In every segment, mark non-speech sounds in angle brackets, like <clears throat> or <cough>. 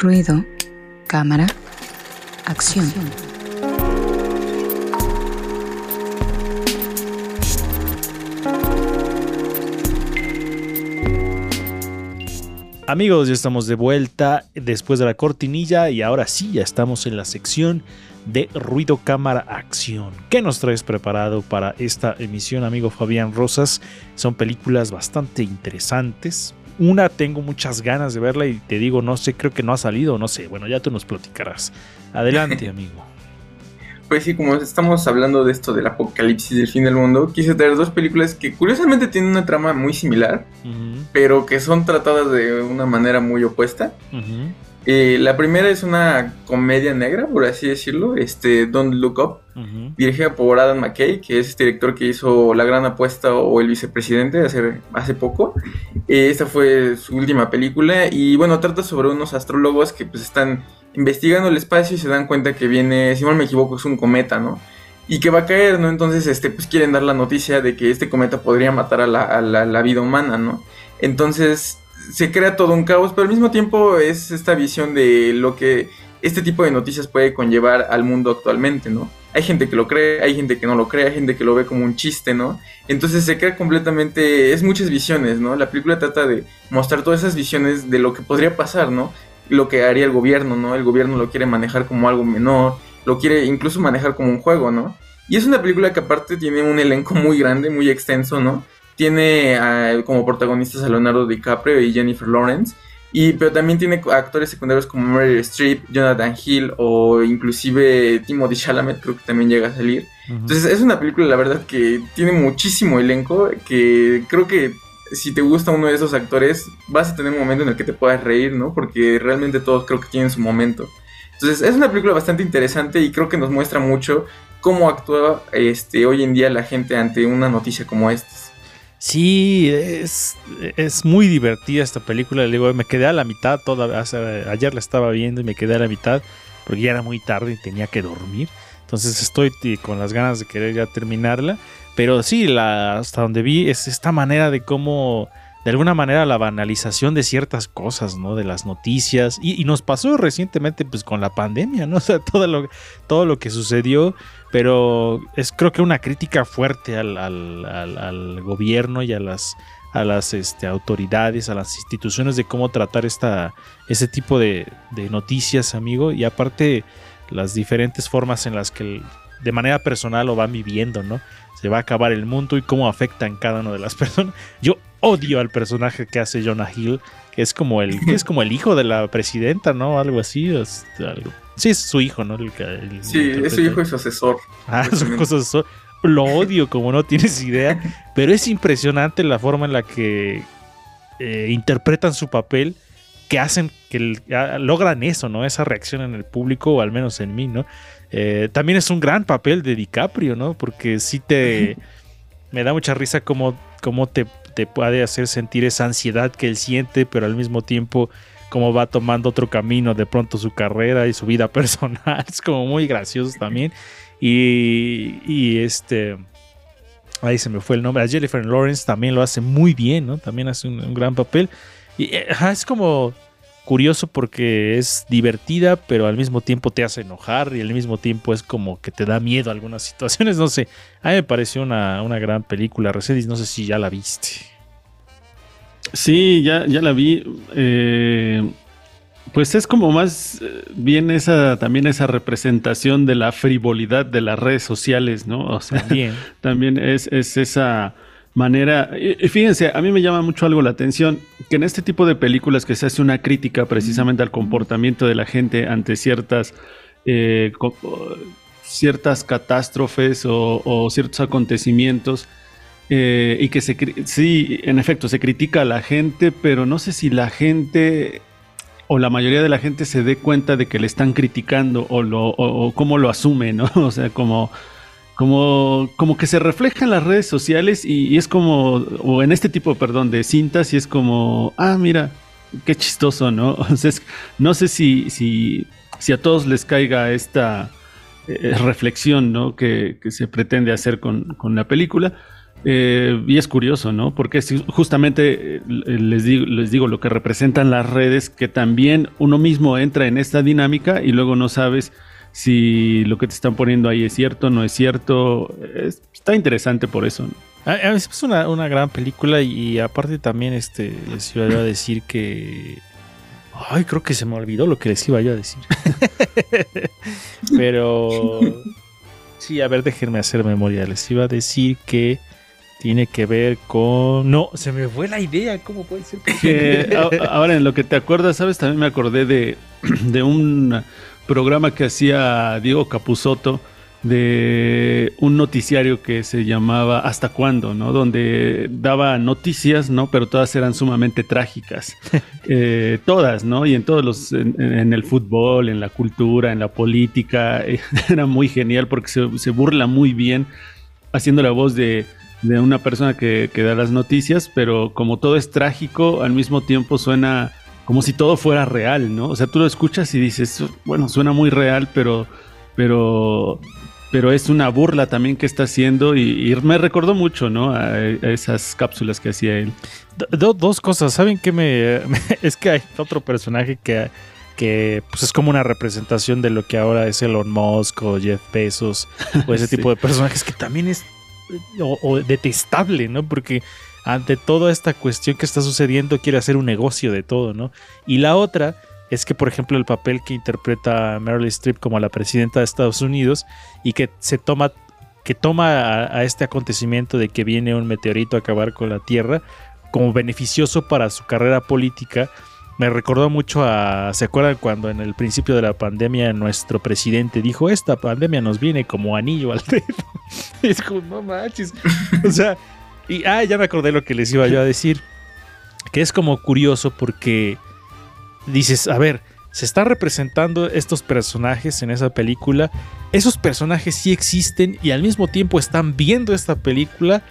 Ruido, cámara, acción. Amigos, ya estamos de vuelta después de la cortinilla y ahora sí, ya estamos en la sección de ruido cámara acción. ¿Qué nos traes preparado para esta emisión, amigo Fabián Rosas? Son películas bastante interesantes. Una tengo muchas ganas de verla y te digo, no sé, creo que no ha salido, no sé. Bueno, ya tú nos platicarás. Adelante, <laughs> amigo. Pues sí, como estamos hablando de esto del apocalipsis del fin del mundo, quise traer dos películas que curiosamente tienen una trama muy similar, pero que son tratadas de una manera muy opuesta. Eh, la primera es una comedia negra, por así decirlo, este Don't Look Up, dirigida por Adam McKay, que es este director que hizo La Gran Apuesta o El Vicepresidente hace, hace poco. Eh, esta fue su última película y bueno, trata sobre unos astrólogos que pues están investigando el espacio y se dan cuenta que viene, si no me equivoco, es un cometa, ¿no? Y que va a caer, ¿no? Entonces, este, pues quieren dar la noticia de que este cometa podría matar a la, vida humana, ¿no? Entonces, se crea todo un caos, pero al mismo tiempo es esta visión de lo que este tipo de noticias puede conllevar al mundo actualmente, ¿no? Hay gente que lo cree, hay gente que no lo cree, hay gente que lo ve como un chiste, ¿no? Entonces se crea completamente, es muchas visiones, ¿no? La película trata de mostrar todas esas visiones de lo que podría pasar, ¿no? lo que haría el gobierno, ¿no? El gobierno lo quiere manejar como algo menor, lo quiere incluso manejar como un juego, ¿no? Y es una película que aparte tiene un elenco muy grande, muy extenso, ¿no? Tiene como protagonistas a Leonardo DiCaprio y Jennifer Lawrence. Y, pero también tiene actores secundarios como Meryl Streep, Jonathan Hill o inclusive Timothy Chalamet, creo que también llega a salir. Entonces es una película, la verdad, que tiene muchísimo elenco, que creo que si te gusta uno de esos actores, vas a tener un momento en el que te puedas reír, ¿no? Porque realmente todos creo que tienen su momento. Entonces, es una película bastante interesante y creo que nos muestra mucho cómo actúa este, hoy en día la gente ante una noticia como esta. Sí, es, es muy divertida esta película. Le me quedé a la mitad, toda, ayer la estaba viendo y me quedé a la mitad porque ya era muy tarde y tenía que dormir. Entonces estoy con las ganas de querer ya terminarla. Pero sí, hasta donde vi es esta manera de cómo, de alguna manera, la banalización de ciertas cosas, ¿no? De las noticias. Y, nos pasó recientemente, pues, con la pandemia, ¿no? <laughs> O sea, todo lo, todo lo que sucedió. Pero es creo que una crítica fuerte al, al, gobierno y a las, a las este, autoridades, a las instituciones de cómo tratar esta, ese tipo de, de noticias, amigo. Y aparte, las diferentes formas en las que de manera personal lo van viviendo, ¿no? se va a acabar el mundo y cómo afecta en cada una de las <laughs> personas. Yo odio al personaje que hace Jonah Hill, que es como el, es como el hijo de la presidenta, ¿no? Algo así. Sí, es su hijo, ¿no? sí, es su hijo y su asesor. Ah, <laughs> su hijo su asesor. Lo odio como no tienes idea, pero es impresionante la forma en la que eh, interpretan su papel, que hacen, que logran eso, ¿no? Esa reacción en el público, o al menos en mí, ¿no? Eh, también es un gran papel de DiCaprio, ¿no? Porque sí te... me da mucha risa cómo, cómo te, te, puede hacer sentir esa ansiedad que él siente, pero al mismo tiempo cómo va tomando otro camino de pronto su carrera y su vida <laughs> personal. Es como muy gracioso también. Y, y este... Ahí se me fue el nombre. A Jennifer Lawrence también lo hace muy bien, ¿no? También hace un, gran papel. Y eh, es como curioso porque es divertida, pero al mismo tiempo te hace enojar y al mismo tiempo es como que te da miedo algunas <laughs> situaciones. No sé, a mí me pareció una, gran película, Resedis, no sé si ya la viste. Sí, ya, ya la vi. Eh, pues es como más eh, bien esa, también esa representación de la frivolidad de las redes sociales, ¿no? O sea, también <laughs> es, es esa manera. Fíjense, a mí me llama mucho algo la atención que en este tipo de películas que se hace una crítica precisamente al comportamiento de la gente ante ciertas eh, ciertas catástrofes o, ciertos acontecimientos eh, y que se sí, en efecto, se critica a la gente, pero no sé si la gente o la mayoría de la gente se dé cuenta de que le están criticando o, o cómo lo asume, ¿no? <laughs> O sea, como como, como que se refleja en las redes sociales y, es como, o en este tipo, perdón, de cintas y es como, ah, mira, qué chistoso, ¿no? <laughs> O sea, no sé si, si, si, a todos les caiga esta eh, reflexión, ¿no? Que, que, se pretende hacer con, con, la película, Eh, y es curioso, ¿no? Porque justamente eh, les digo, les digo lo que representan las redes, que también uno mismo entra en esta dinámica y luego no sabes si lo que te están poniendo ahí es cierto, no es cierto. está interesante por eso. ¿no? es una, una, gran película y, aparte también este, les iba a decir que... Ay, creo que se me olvidó lo que les iba yo a decir. <laughs> Pero... Sí, a ver, déjenme hacer memoria. Les iba a decir que tiene que ver con... No, se me fue la idea. ¿Cómo puede ser? Que ahora en lo que te acuerdas, ¿sabes? También me acordé de, <clears throat> de un programa que hacía Diego Capusotto de un noticiario que se llamaba Hasta cuándo, ¿no? Donde daba noticias, ¿no? Pero todas eran sumamente trágicas. <laughs> Eh, todas, ¿no? Y en todos los, en, el fútbol, en la cultura, en la política, <laughs> era muy genial porque se, se burla muy bien haciendo la voz de de una persona que, da las noticias, pero como todo es trágico, al mismo tiempo suena como si todo fuera real, ¿no? O sea, tú lo escuchas y dices, bueno, suena muy real, pero, pero, pero es una burla también que está haciendo y, me recordó mucho, ¿no? A, esas cápsulas que hacía él. dos cosas, ¿saben qué me, <laughs> es que hay otro personaje que que pues es como una representación de lo que ahora es Elon Musk o Jeff Bezos o ese <laughs> tipo de personajes que también es o, detestable, ¿no? Porque ante toda esta cuestión que está sucediendo quiere hacer un negocio de todo, ¿no? Y la otra es que, por ejemplo, el papel que interpreta Meryl Streep como la presidenta de Estados Unidos y que se toma que toma a, este acontecimiento de que viene un meteorito a acabar con la Tierra como beneficioso para su carrera política me recordó mucho a, ¿se acuerdan cuando en el principio de la pandemia nuestro presidente dijo, esta pandemia nos viene como anillo al dedo? <laughs> es como, no manches. O sea, y, ah, ya me acordé lo que les iba yo a decir, que es como curioso porque dices, a ver, se están representando estos personajes en esa película, esos personajes sí existen y al mismo tiempo están viendo esta película.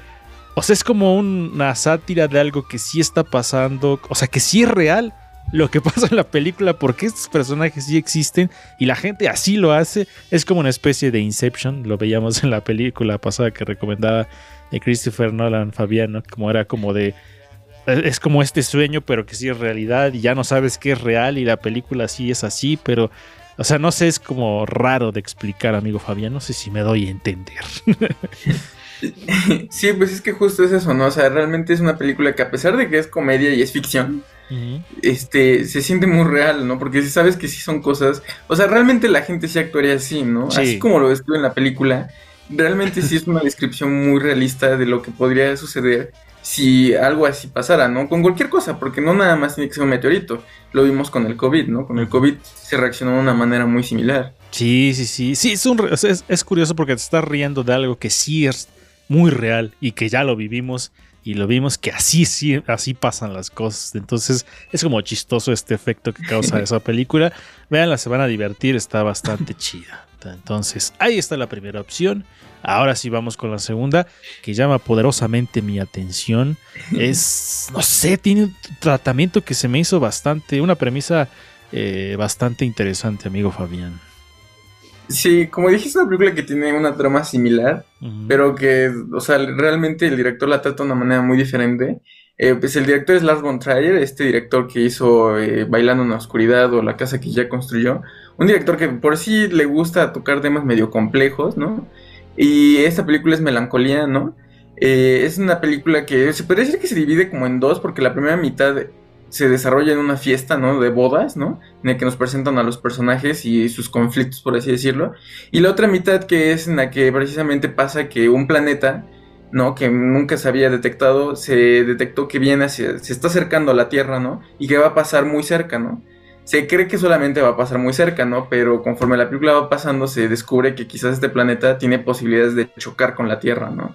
O sea, es como una sátira de algo que sí está pasando, o sea, que sí es real, lo que <laughs> pasa en la película, porque estos personajes sí existen y la gente así lo hace. Es como una especie de Inception, lo veíamos en la película pasada que recomendaba de Christopher Nolan, Fabiano, como era como de... Es como este sueño, pero que sí es realidad y ya no sabes qué es real y la película sí es así, pero... O sea, no sé, es como raro de explicar, amigo Fabián. No sé si me doy a entender. <laughs> Sí, pues es que justo es eso, ¿no? O sea, realmente es una película que a pesar de que es comedia y es ficción, este, se siente muy real, ¿no? Porque si sabes que sí son cosas, o sea, realmente la gente sí actuaría así, ¿no? Así como lo describe en la película, realmente sí es una descripción muy realista de lo que podría suceder si algo así pasara, ¿no? Con cualquier cosa, porque no nada más tiene que ser un meteorito. Lo vimos con el COVID, ¿no? Con el COVID se reaccionó de una manera muy similar. Sí, sí, sí. Sí, es, un, es, es curioso porque te estás riendo de algo que sí es muy real y que ya lo vivimos y lo vimos que así, sí, así pasan las cosas. Entonces es como chistoso este efecto que causa <laughs> esa película. Veanla, se van a divertir, está bastante chida. Entonces ahí está la primera opción. Ahora sí vamos con la segunda, que llama poderosamente mi atención. <laughs> Es, no sé, tiene un tratamiento que se me hizo bastante, una premisa eh, bastante interesante, amigo Fabián. Sí, como dijiste, es una película que tiene una trama similar, pero que, o sea, realmente el director la trata de una manera muy diferente. Eh, pues el director es Lars von Trier, este director que hizo eh, Bailando en la Oscuridad o La Casa que ya construyó. Un director que por sí le gusta tocar temas medio complejos, ¿no? Y esta película es melancolía, ¿no? Eh, es una película que se puede decir que se divide como en dos, porque la primera mitad se desarrolla en una fiesta, ¿no? De bodas, ¿no? En el que nos presentan a los personajes y sus conflictos, por así decirlo. Y la otra mitad que es en la que precisamente pasa que un planeta, ¿no? Que nunca se había detectado, se detectó que viene hacia, se está acercando a la Tierra, ¿no? Y que va a pasar muy cerca, ¿no? Se cree que solamente va a pasar muy cerca, ¿no? Pero conforme la película va pasando, se descubre que quizás este planeta tiene posibilidades de chocar con la Tierra, ¿no?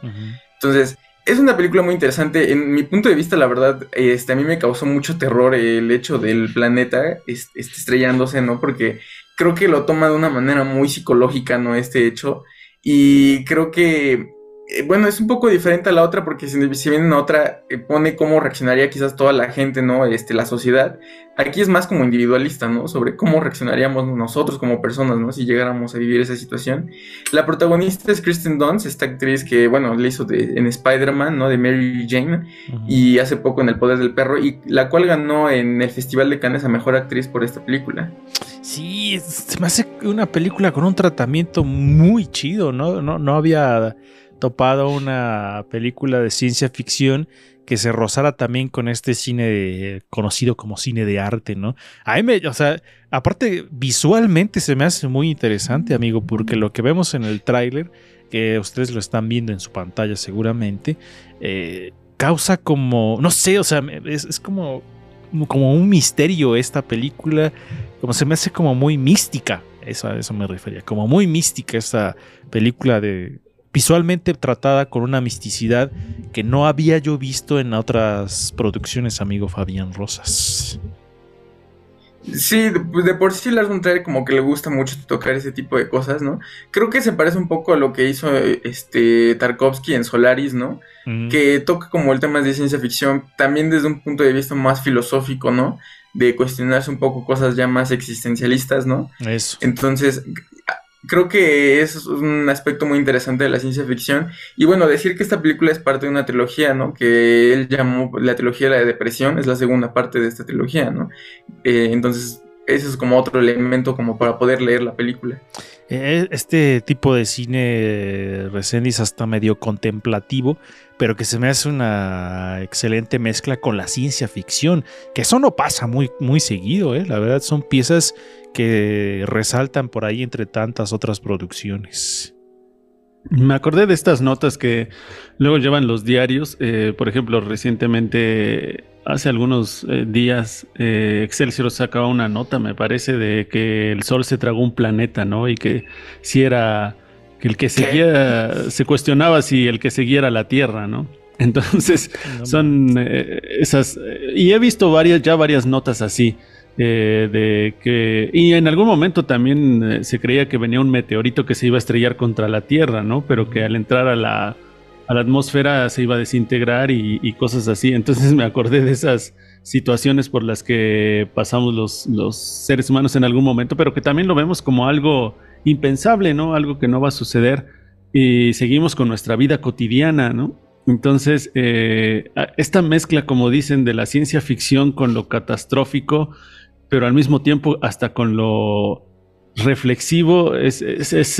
Entonces, es una película muy interesante. En mi punto de vista, la verdad, este, a mí me causó mucho terror el hecho del planeta este, estrellándose, ¿no? Porque creo que lo toma de una manera muy psicológica, ¿no? Este hecho. Y creo que eh, bueno, es un poco diferente a la otra porque si, si viene otra eh, pone cómo reaccionaría quizás toda la gente, ¿no? Este, la sociedad. Aquí es más como individualista, ¿no? Sobre cómo reaccionaríamos nosotros como personas, ¿no? Si llegáramos a vivir esa situación. La protagonista es Kristen Dunst, esta actriz que, bueno, le hizo de, en Spider-Man, ¿no? De Mary Jane, y hace poco en El Poder del Perro, y la cual ganó en el Festival de Cannes a Mejor Actriz por esta película. Sí, se me hace una película con un tratamiento muy chido, ¿no? No, no había topado una película de ciencia ficción que se rozara también con este cine conocido como cine de arte, ¿no? A mí me, o sea, aparte visualmente se me hace muy interesante, amigo, porque lo que vemos en el tráiler, que ustedes lo están viendo en su pantalla seguramente, eh, causa como, no sé, o sea, es, como, como un misterio esta película, como se me hace como muy mística, eso, a eso me refería, como muy mística esta película de visualmente tratada con una misticidad que no había yo visto en otras producciones, amigo Fabián Rosas. Sí, pues de por sí Lars von como que le gusta mucho tocar ese tipo de cosas, ¿no? Creo que se parece un poco a lo que hizo este Tarkovsky en Solaris, ¿no? Que toca como el tema de ciencia ficción también desde un punto de vista más filosófico, ¿no? De cuestionarse un poco cosas ya más existencialistas, ¿no? Eso. Entonces, creo que es un aspecto muy interesante de la ciencia ficción. Y bueno, decir que esta película es parte de una trilogía, ¿no? Que él llamó la trilogía de la depresión, es la segunda parte de esta trilogía, ¿no? Eh, entonces, ese es como otro elemento como para poder leer la película. Eh, este tipo de cine, Resendiz, hasta medio contemplativo, pero que se me hace una excelente mezcla con la ciencia ficción, que eso no pasa muy, muy seguido, ¿eh? la verdad son piezas que resaltan por ahí entre tantas otras producciones. Me acordé de estas notas que luego llevan los diarios. Eh, por ejemplo, recientemente, hace algunos eh, días, eh, Excelsior sacaba una nota, me parece, de que el Sol se tragó un planeta, ¿no? Y que si era que el que seguía, se cuestionaba si el que seguía era la Tierra, ¿no? <laughs> Entonces, son esas. Y he visto varias, ya varias notas así. Eh, de que y en algún momento también eh, se creía que venía un meteorito que se iba a estrellar contra la Tierra, ¿no? Pero que al entrar a la, a la atmósfera se iba a desintegrar y, cosas así. Entonces <laughs> me acordé de esas situaciones por las que pasamos los, los seres humanos en algún momento, pero que también lo vemos como algo impensable, ¿no? Algo que no va a suceder y seguimos con nuestra vida cotidiana, ¿no? Entonces, eh, esta mezcla, como dicen, de la ciencia ficción con lo catastrófico, pero al mismo tiempo hasta con lo reflexivo es,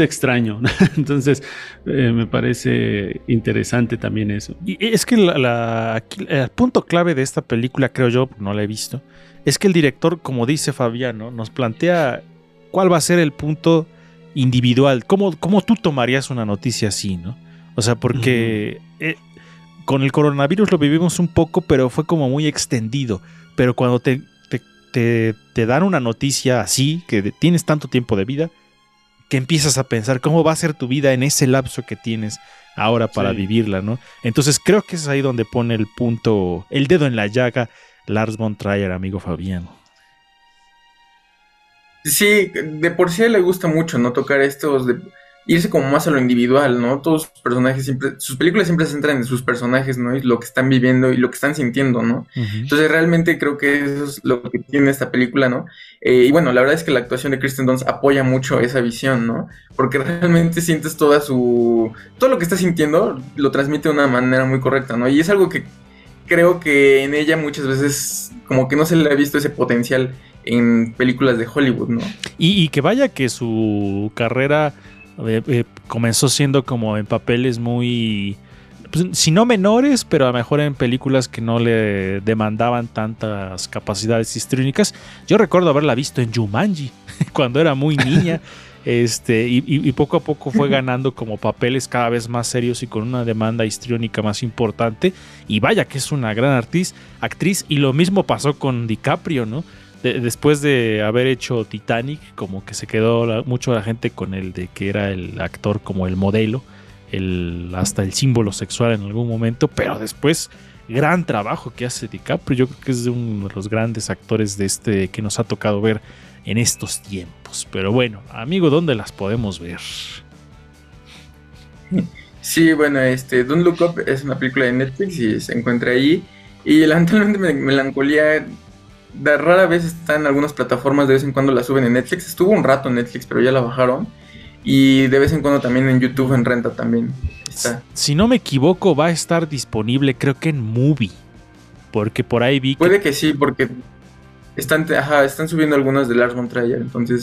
extraño. <laughs> Entonces, eh, me parece interesante también eso. Y es que el punto clave de esta película, creo yo, no la he visto, es que el director, como dice Fabiano, nos plantea cuál va a ser el punto individual, cómo, cómo tú tomarías una noticia así, ¿no? O sea, porque eh, con el coronavirus lo vivimos un poco, pero fue como muy extendido. Pero cuando te te, dan una noticia así, que tienes tanto tiempo de vida, que empiezas a pensar cómo va a ser tu vida en ese lapso que tienes ahora para vivirla, ¿no? Entonces creo que es ahí donde pone el punto, el dedo en la llaga, Lars von Trier, amigo Fabiano. Sí, de por sí le gusta mucho, ¿no? Tocar estos... De irse como más a lo individual, ¿no? Todos sus personajes siempre, sus películas siempre se centran en sus personajes, ¿no? Y lo que están viviendo y lo que están sintiendo, ¿no? Entonces realmente creo que eso es lo que tiene esta película, ¿no? Eh, y bueno, la verdad es que la actuación de Kristen Dunst apoya mucho esa visión, ¿no? Porque realmente sientes toda su... Todo lo que está sintiendo lo transmite de una manera muy correcta, ¿no? Y es algo que creo que en ella muchas veces como que no se le ha visto ese potencial en películas de Hollywood, ¿no? y que vaya que su carrera eh, eh, comenzó siendo como en papeles muy, pues, si no menores, pero a lo mejor en películas que no le demandaban tantas capacidades histriónicas. Yo recuerdo haberla visto en Jumanji <laughs> cuando era muy niña. <laughs> Este, y, poco a poco fue ganando como papeles cada vez más serios y con una demanda histriónica más importante. Y vaya que es una gran actriz, actriz. Y lo mismo pasó con DiCaprio, ¿no? Después de haber hecho Titanic, como que se quedó mucho la gente con el de que era el actor como el modelo, el, hasta el símbolo sexual en algún momento, pero después gran trabajo que hace DiCaprio, yo creo que es uno de los grandes actores de este que nos ha tocado ver en estos tiempos. Pero bueno, amigo, ¿dónde las podemos ver? Sí, bueno, este, Don't Look Up es una película de Netflix y se encuentra ahí. Y lamentablemente Melancolía de rara vez está en algunas plataformas, de vez en cuando la suben en Netflix. Estuvo un rato en Netflix, pero ya la bajaron. Y de vez en cuando también en YouTube en renta también está. Si no me equivoco, va a estar disponible creo que en Movie. Porque por ahí vi Puede que sí, porque están, están subiendo algunas de Lars von Trier, entonces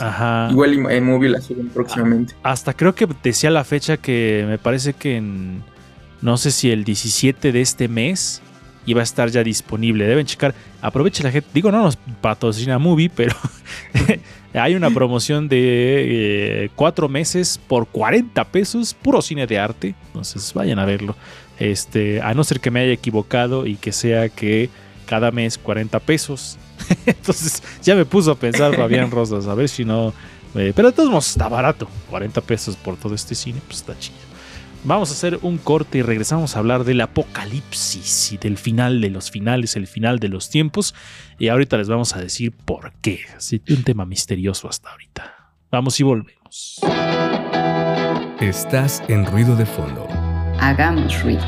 igual en Movie la suben próximamente. Hasta creo que decía la fecha que me parece que en no sé si el 17 de este mes iba a estar ya disponible. Deben checar. Aproveche la gente. Digo, no nos patrocina Movie, pero <laughs> hay una promoción de eh, cuatro meses por 40 pesos, puro cine de arte. Entonces vayan a verlo. Este, a no ser que me haya equivocado y que sea que cada mes 40 pesos. <laughs> Entonces ya me puso a pensar Fabián Rosas, a ver si no... Eh, pero de todos modos está barato, 40 pesos por todo este cine, pues está chido. Vamos a hacer un corte y regresamos a hablar del apocalipsis y del final de los finales, el final de los tiempos. Y ahorita les vamos a decir por qué. Así un tema misterioso hasta ahorita. Vamos y volvemos. Estás en ruido de fondo. Hagamos ruido.